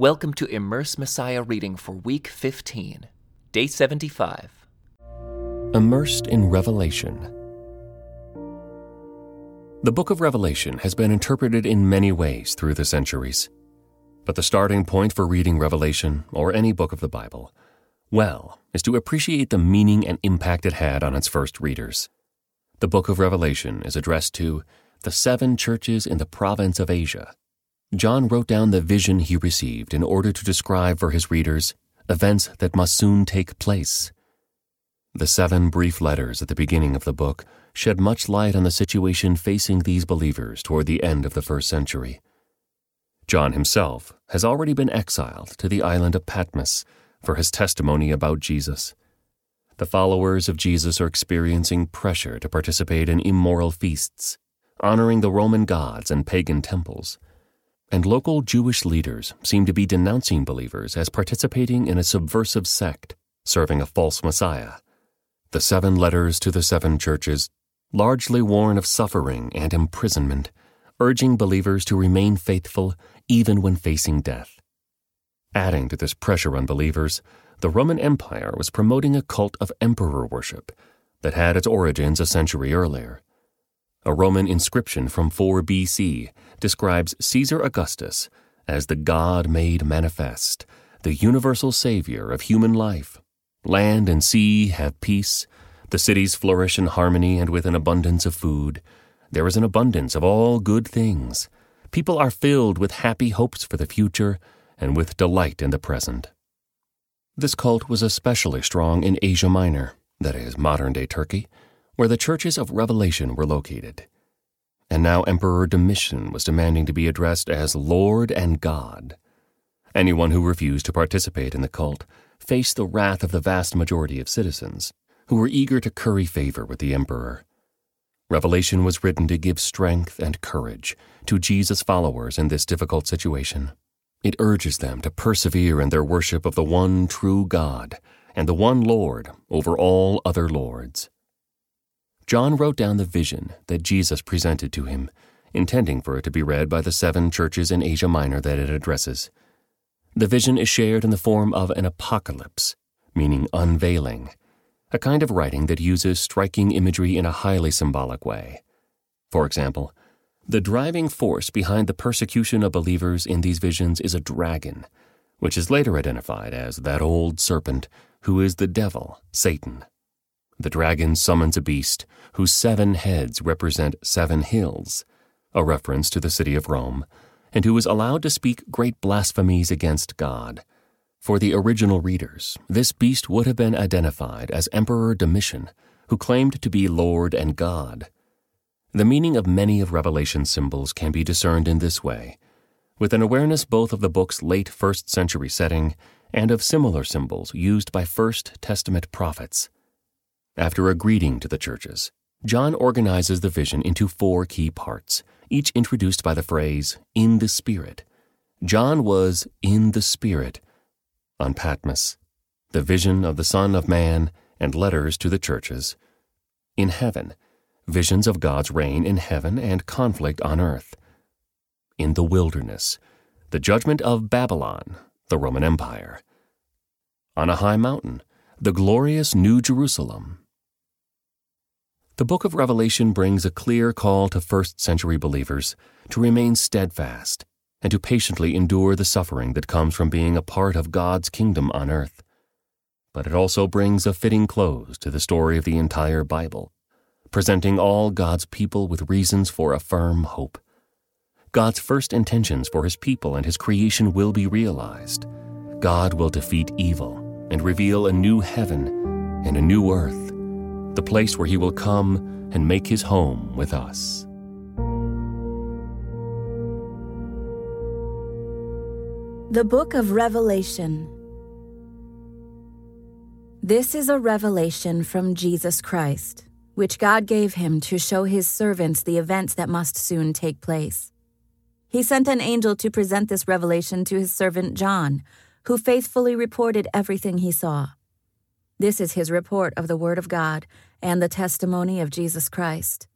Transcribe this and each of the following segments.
Welcome to Immerse Messiah reading for week 15, day 75. Immersed in Revelation. The book of Revelation has been interpreted in many ways through the centuries. But the starting point for reading Revelation, or any book of the Bible, well, is to appreciate the meaning and impact it had on its first readers. The book of Revelation is addressed to the seven churches in the province of Asia John wrote down the vision he received in order to describe for his readers events that must soon take place. The seven brief letters at the beginning of the book shed much light on the situation facing these believers toward the end of the first century. John himself has already been exiled to the island of Patmos for his testimony about Jesus. The followers of Jesus are experiencing pressure to participate in immoral feasts, honoring the Roman gods and pagan temples and local Jewish leaders seem to be denouncing believers as participating in a subversive sect serving a false Messiah. The seven letters to the seven churches, largely warn of suffering and imprisonment, urging believers to remain faithful even when facing death. Adding to this pressure on believers, the Roman Empire was promoting a cult of emperor worship that had its origins a century earlier. A Roman inscription from 4 BC describes Caesar Augustus as the God made manifest, the universal savior of human life. Land and sea have peace. The cities flourish in harmony and with an abundance of food. There is an abundance of all good things. People are filled with happy hopes for the future and with delight in the present. This cult was especially strong in Asia Minor, that is, modern day Turkey where the churches of Revelation were located. And now Emperor Domitian was demanding to be addressed as Lord and God. Anyone who refused to participate in the cult faced the wrath of the vast majority of citizens, who were eager to curry favor with the emperor. Revelation was written to give strength and courage to Jesus' followers in this difficult situation. It urges them to persevere in their worship of the one true God and the one Lord over all other lords. John wrote down the vision that Jesus presented to him, intending for it to be read by the seven churches in Asia Minor that it addresses. The vision is shared in the form of an apocalypse, meaning unveiling, a kind of writing that uses striking imagery in a highly symbolic way. For example, the driving force behind the persecution of believers in these visions is a dragon, which is later identified as that old serpent who is the devil, Satan. The dragon summons a beast whose seven heads represent seven hills, a reference to the city of Rome, and who is allowed to speak great blasphemies against God. For the original readers, this beast would have been identified as Emperor Domitian, who claimed to be Lord and God. The meaning of many of Revelation's symbols can be discerned in this way, with an awareness both of the book's late first century setting and of similar symbols used by First Testament prophets. After a greeting to the churches, John organizes the vision into four key parts, each introduced by the phrase, in the Spirit. John was in the Spirit on Patmos, the vision of the Son of Man, and letters to the churches. In heaven, visions of God's reign in heaven and conflict on earth. In the wilderness, the judgment of Babylon, the Roman Empire. On a high mountain, the glorious New Jerusalem, the book of Revelation brings a clear call to first century believers to remain steadfast and to patiently endure the suffering that comes from being a part of God's kingdom on earth. But it also brings a fitting close to the story of the entire Bible, presenting all God's people with reasons for a firm hope. God's first intentions for his people and his creation will be realized. God will defeat evil and reveal a new heaven and a new earth the place where he will come and make his home with us. The Book of Revelation. This is a revelation from Jesus Christ, which God gave him to show his servants the events that must soon take place. He sent an angel to present this revelation to his servant John, who faithfully reported everything he saw. This is his report of the Word of God and the testimony of Jesus Christ.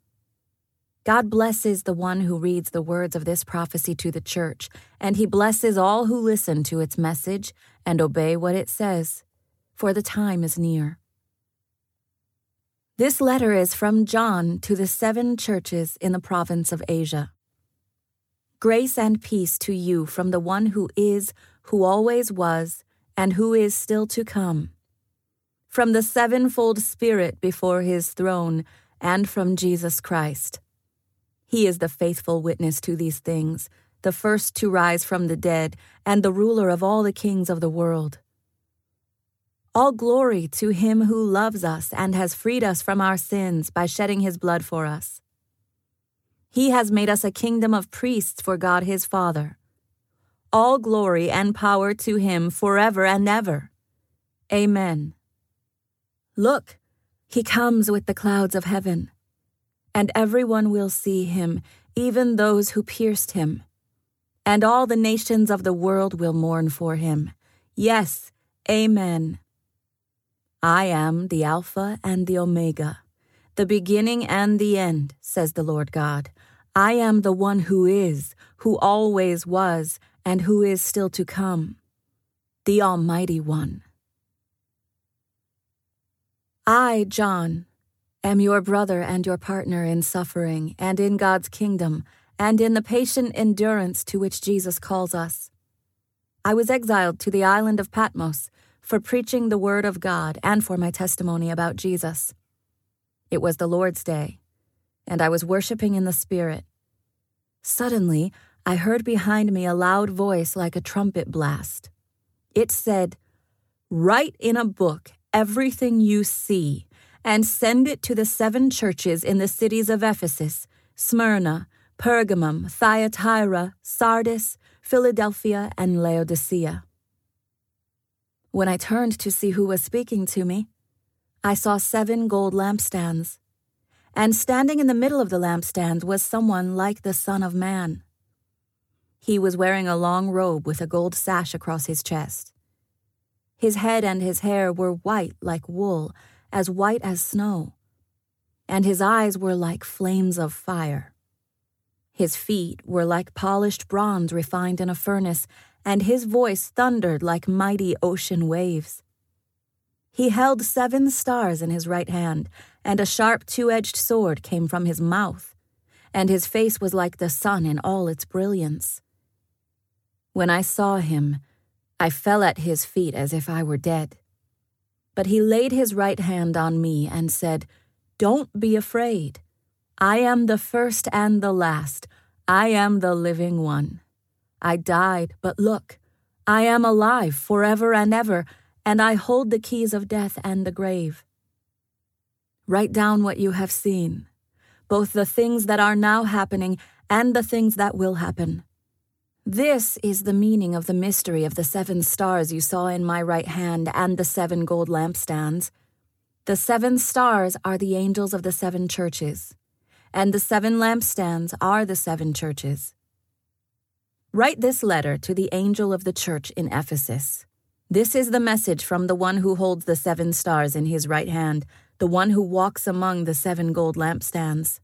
God blesses the one who reads the words of this prophecy to the church, and he blesses all who listen to its message and obey what it says, for the time is near. This letter is from John to the seven churches in the province of Asia. Grace and peace to you from the one who is, who always was, and who is still to come. From the sevenfold Spirit before his throne, and from Jesus Christ he is the faithful witness to these things, the first to rise from the dead, and the ruler of all the kings of the world. All glory to him who loves us and has freed us from our sins by shedding his blood for us. He has made us a kingdom of priests for God his Father. All glory and power to him forever and ever. Amen. Look, he comes with the clouds of heaven and everyone will see him, even those who pierced him. And all the nations of the world will mourn for him. Yes, Amen. I am the Alpha and the Omega, the beginning and the end, says the Lord God. I am the one who is, who always was, and who is still to come, the Almighty One. I, John, am your brother and your partner in suffering and in God's kingdom and in the patient endurance to which Jesus calls us. I was exiled to the island of Patmos for preaching the word of God and for my testimony about Jesus. It was the Lord's day, and I was worshiping in the Spirit. Suddenly, I heard behind me a loud voice like a trumpet blast. It said, Write in a book everything you see and send it to the seven churches in the cities of Ephesus, Smyrna, Pergamum, Thyatira, Sardis, Philadelphia, and Laodicea. When I turned to see who was speaking to me, I saw seven gold lampstands, and standing in the middle of the lampstands was someone like the Son of Man. He was wearing a long robe with a gold sash across his chest. His head and his hair were white like wool as white as snow, and his eyes were like flames of fire. His feet were like polished bronze refined in a furnace, and his voice thundered like mighty ocean waves. He held seven stars in his right hand, and a sharp two edged sword came from his mouth, and his face was like the sun in all its brilliance. When I saw him, I fell at his feet as if I were dead. But he laid his right hand on me and said, Don't be afraid. I am the first and the last. I am the living one. I died, but look, I am alive forever and ever, and I hold the keys of death and the grave. Write down what you have seen, both the things that are now happening and the things that will happen. This is the meaning of the mystery of the seven stars you saw in my right hand and the seven gold lampstands. The seven stars are the angels of the seven churches, and the seven lampstands are the seven churches. Write this letter to the angel of the church in Ephesus. This is the message from the one who holds the seven stars in his right hand, the one who walks among the seven gold lampstands.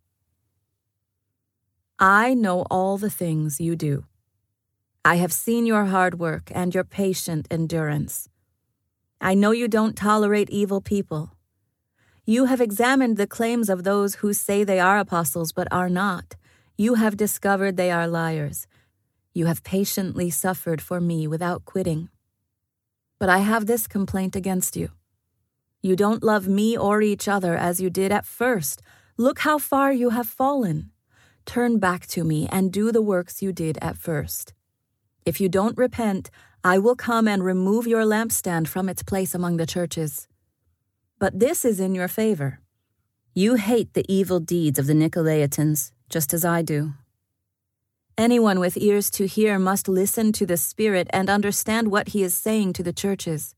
I know all the things you do I have seen your hard work and your patient endurance. I know you don't tolerate evil people. You have examined the claims of those who say they are apostles but are not. You have discovered they are liars. You have patiently suffered for me without quitting. But I have this complaint against you. You don't love me or each other as you did at first. Look how far you have fallen. Turn back to me and do the works you did at first. If you don't repent, I will come and remove your lampstand from its place among the churches. But this is in your favor. You hate the evil deeds of the Nicolaitans, just as I do. Anyone with ears to hear must listen to the Spirit and understand what he is saying to the churches.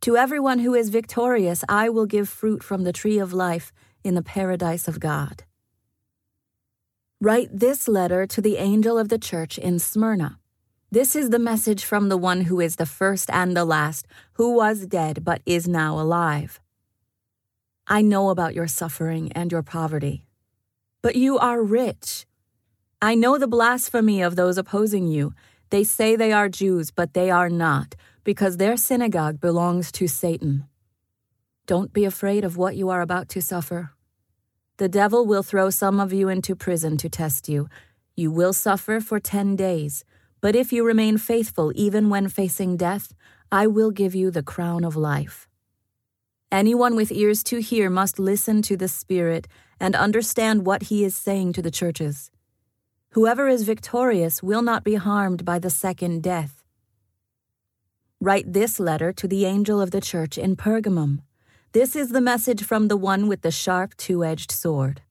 To everyone who is victorious, I will give fruit from the tree of life in the paradise of God. Write this letter to the angel of the church in Smyrna. This is the message from the one who is the first and the last, who was dead but is now alive. I know about your suffering and your poverty. But you are rich. I know the blasphemy of those opposing you. They say they are Jews, but they are not, because their synagogue belongs to Satan. Don't be afraid of what you are about to suffer. The devil will throw some of you into prison to test you. You will suffer for ten days, but if you remain faithful even when facing death, I will give you the crown of life. Anyone with ears to hear must listen to the Spirit and understand what he is saying to the churches. Whoever is victorious will not be harmed by the second death. Write this letter to the angel of the church in Pergamum. This is the message from the one with the sharp two edged sword.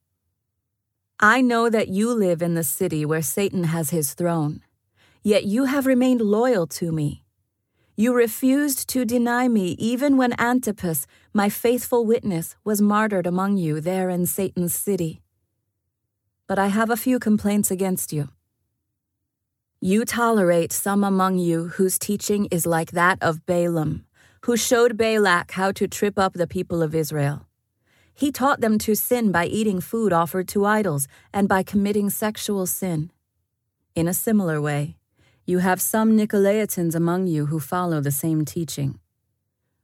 I know that you live in the city where Satan has his throne, yet you have remained loyal to me. You refused to deny me even when Antipas, my faithful witness, was martyred among you there in Satan's city but I have a few complaints against you. You tolerate some among you whose teaching is like that of Balaam, who showed Balak how to trip up the people of Israel. He taught them to sin by eating food offered to idols and by committing sexual sin. In a similar way, you have some Nicolaitans among you who follow the same teaching.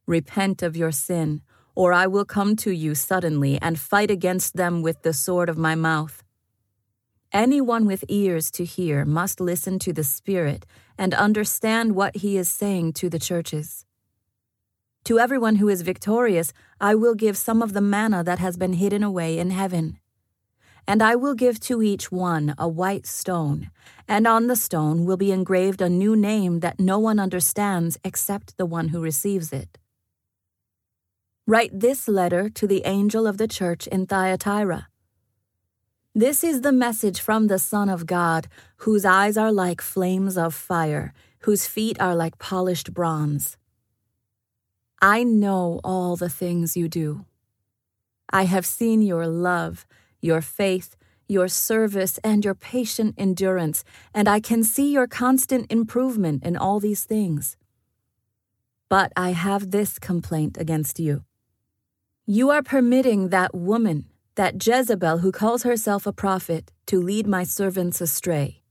Repent of your sin, or I will come to you suddenly and fight against them with the sword of my mouth. Anyone with ears to hear must listen to the Spirit and understand what he is saying to the churches. To everyone who is victorious, I will give some of the manna that has been hidden away in heaven. And I will give to each one a white stone, and on the stone will be engraved a new name that no one understands except the one who receives it. Write this letter to the angel of the church in Thyatira. This is the message from the Son of God, whose eyes are like flames of fire, whose feet are like polished bronze. I know all the things you do. I have seen your love, your faith, your service, and your patient endurance, and I can see your constant improvement in all these things. But I have this complaint against you. You are permitting that woman, that Jezebel, who calls herself a prophet, to lead my servants astray.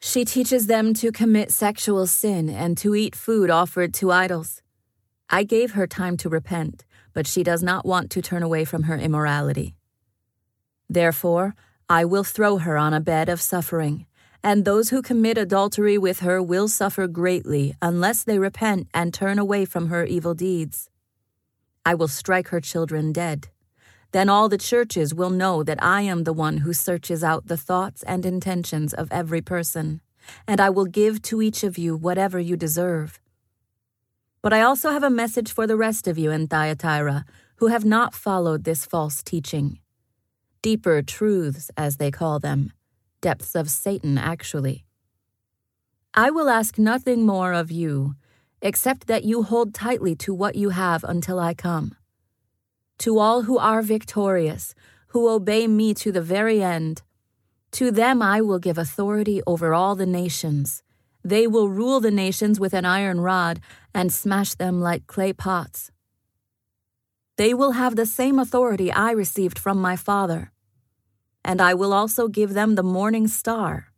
She teaches them to commit sexual sin and to eat food offered to idols. I gave her time to repent, but she does not want to turn away from her immorality. Therefore, I will throw her on a bed of suffering, and those who commit adultery with her will suffer greatly unless they repent and turn away from her evil deeds. I will strike her children dead. Then all the churches will know that I am the one who searches out the thoughts and intentions of every person, and I will give to each of you whatever you deserve. But I also have a message for the rest of you in Thyatira who have not followed this false teaching. Deeper truths, as they call them, depths of Satan, actually. I will ask nothing more of you, except that you hold tightly to what you have until I come to all who are victorious, who obey me to the very end. To them I will give authority over all the nations. They will rule the nations with an iron rod and smash them like clay pots. They will have the same authority I received from my Father. And I will also give them the morning star.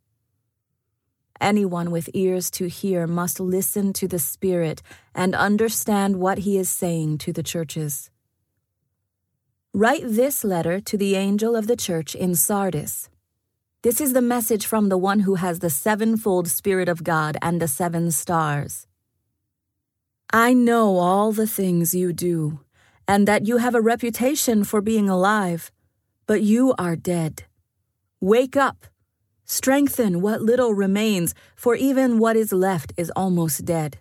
Anyone with ears to hear must listen to the Spirit and understand what he is saying to the churches. Write this letter to the angel of the church in Sardis. This is the message from the one who has the sevenfold Spirit of God and the seven stars. I know all the things you do, and that you have a reputation for being alive, but you are dead. Wake up! Strengthen what little remains, for even what is left is almost dead.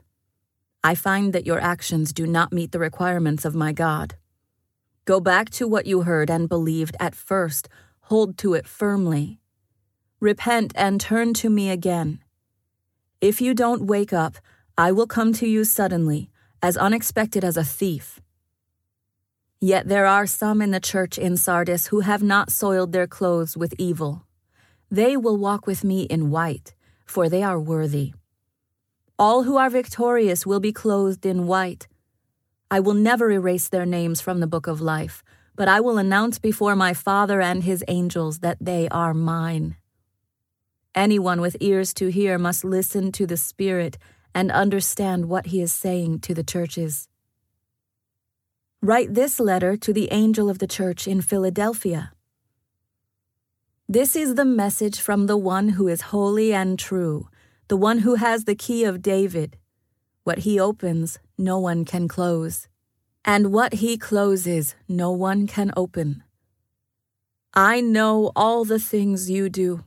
I find that your actions do not meet the requirements of my God. Go back to what you heard and believed at first, hold to it firmly. Repent and turn to me again. If you don't wake up, I will come to you suddenly, as unexpected as a thief. Yet there are some in the church in Sardis who have not soiled their clothes with evil. They will walk with me in white, for they are worthy. All who are victorious will be clothed in white I will never erase their names from the book of life, but I will announce before my Father and his angels that they are mine. Anyone with ears to hear must listen to the Spirit and understand what he is saying to the churches. Write this letter to the angel of the church in Philadelphia. This is the message from the one who is holy and true, the one who has the key of David. What he opens, no one can close and what he closes no one can open. I know all the things you do,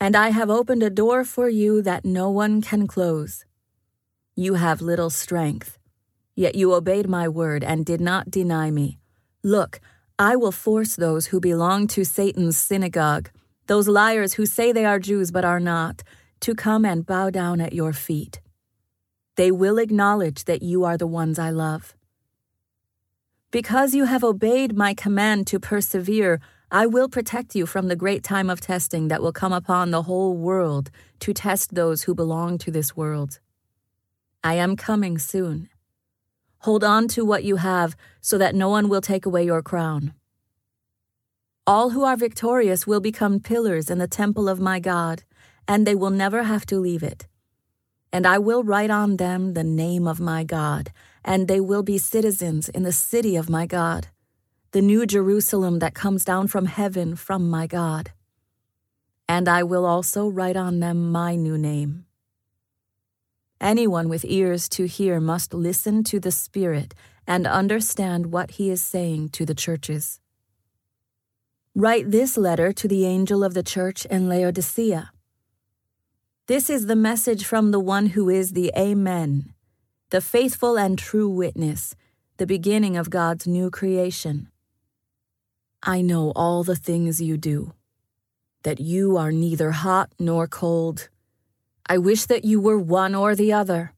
and I have opened a door for you that no one can close. You have little strength, yet you obeyed my word and did not deny me. Look, I will force those who belong to Satan's synagogue, those liars who say they are Jews but are not, to come and bow down at your feet. They will acknowledge that you are the ones I love. Because you have obeyed my command to persevere, I will protect you from the great time of testing that will come upon the whole world to test those who belong to this world. I am coming soon. Hold on to what you have so that no one will take away your crown. All who are victorious will become pillars in the temple of my God, and they will never have to leave it. And I will write on them the name of my God and they will be citizens in the city of my God, the new Jerusalem that comes down from heaven from my God. And I will also write on them my new name. Anyone with ears to hear must listen to the Spirit and understand what he is saying to the churches. Write this letter to the angel of the church in Laodicea. This is the message from the one who is the Amen the faithful and true witness, the beginning of God's new creation. I know all the things you do, that you are neither hot nor cold. I wish that you were one or the other.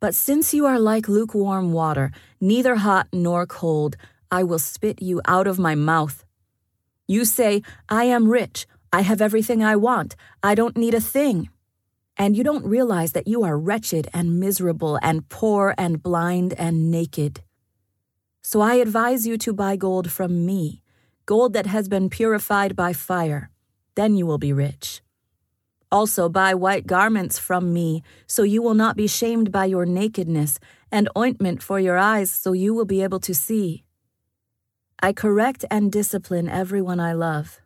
But since you are like lukewarm water, neither hot nor cold, I will spit you out of my mouth. You say, I am rich, I have everything I want, I don't need a thing and you don't realize that you are wretched and miserable and poor and blind and naked. So I advise you to buy gold from me, gold that has been purified by fire. Then you will be rich. Also, buy white garments from me, so you will not be shamed by your nakedness, and ointment for your eyes, so you will be able to see. I correct and discipline everyone I love.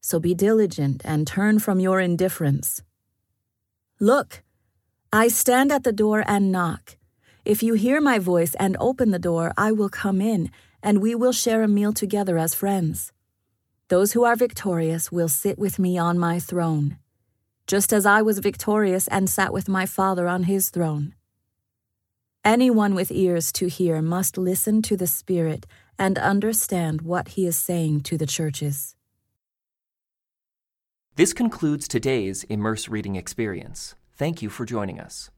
So be diligent and turn from your indifference. Look, I stand at the door and knock. If you hear my voice and open the door, I will come in, and we will share a meal together as friends. Those who are victorious will sit with me on my throne, just as I was victorious and sat with my Father on his throne. Anyone with ears to hear must listen to the Spirit and understand what he is saying to the churches. This concludes today's Immerse Reading Experience. Thank you for joining us.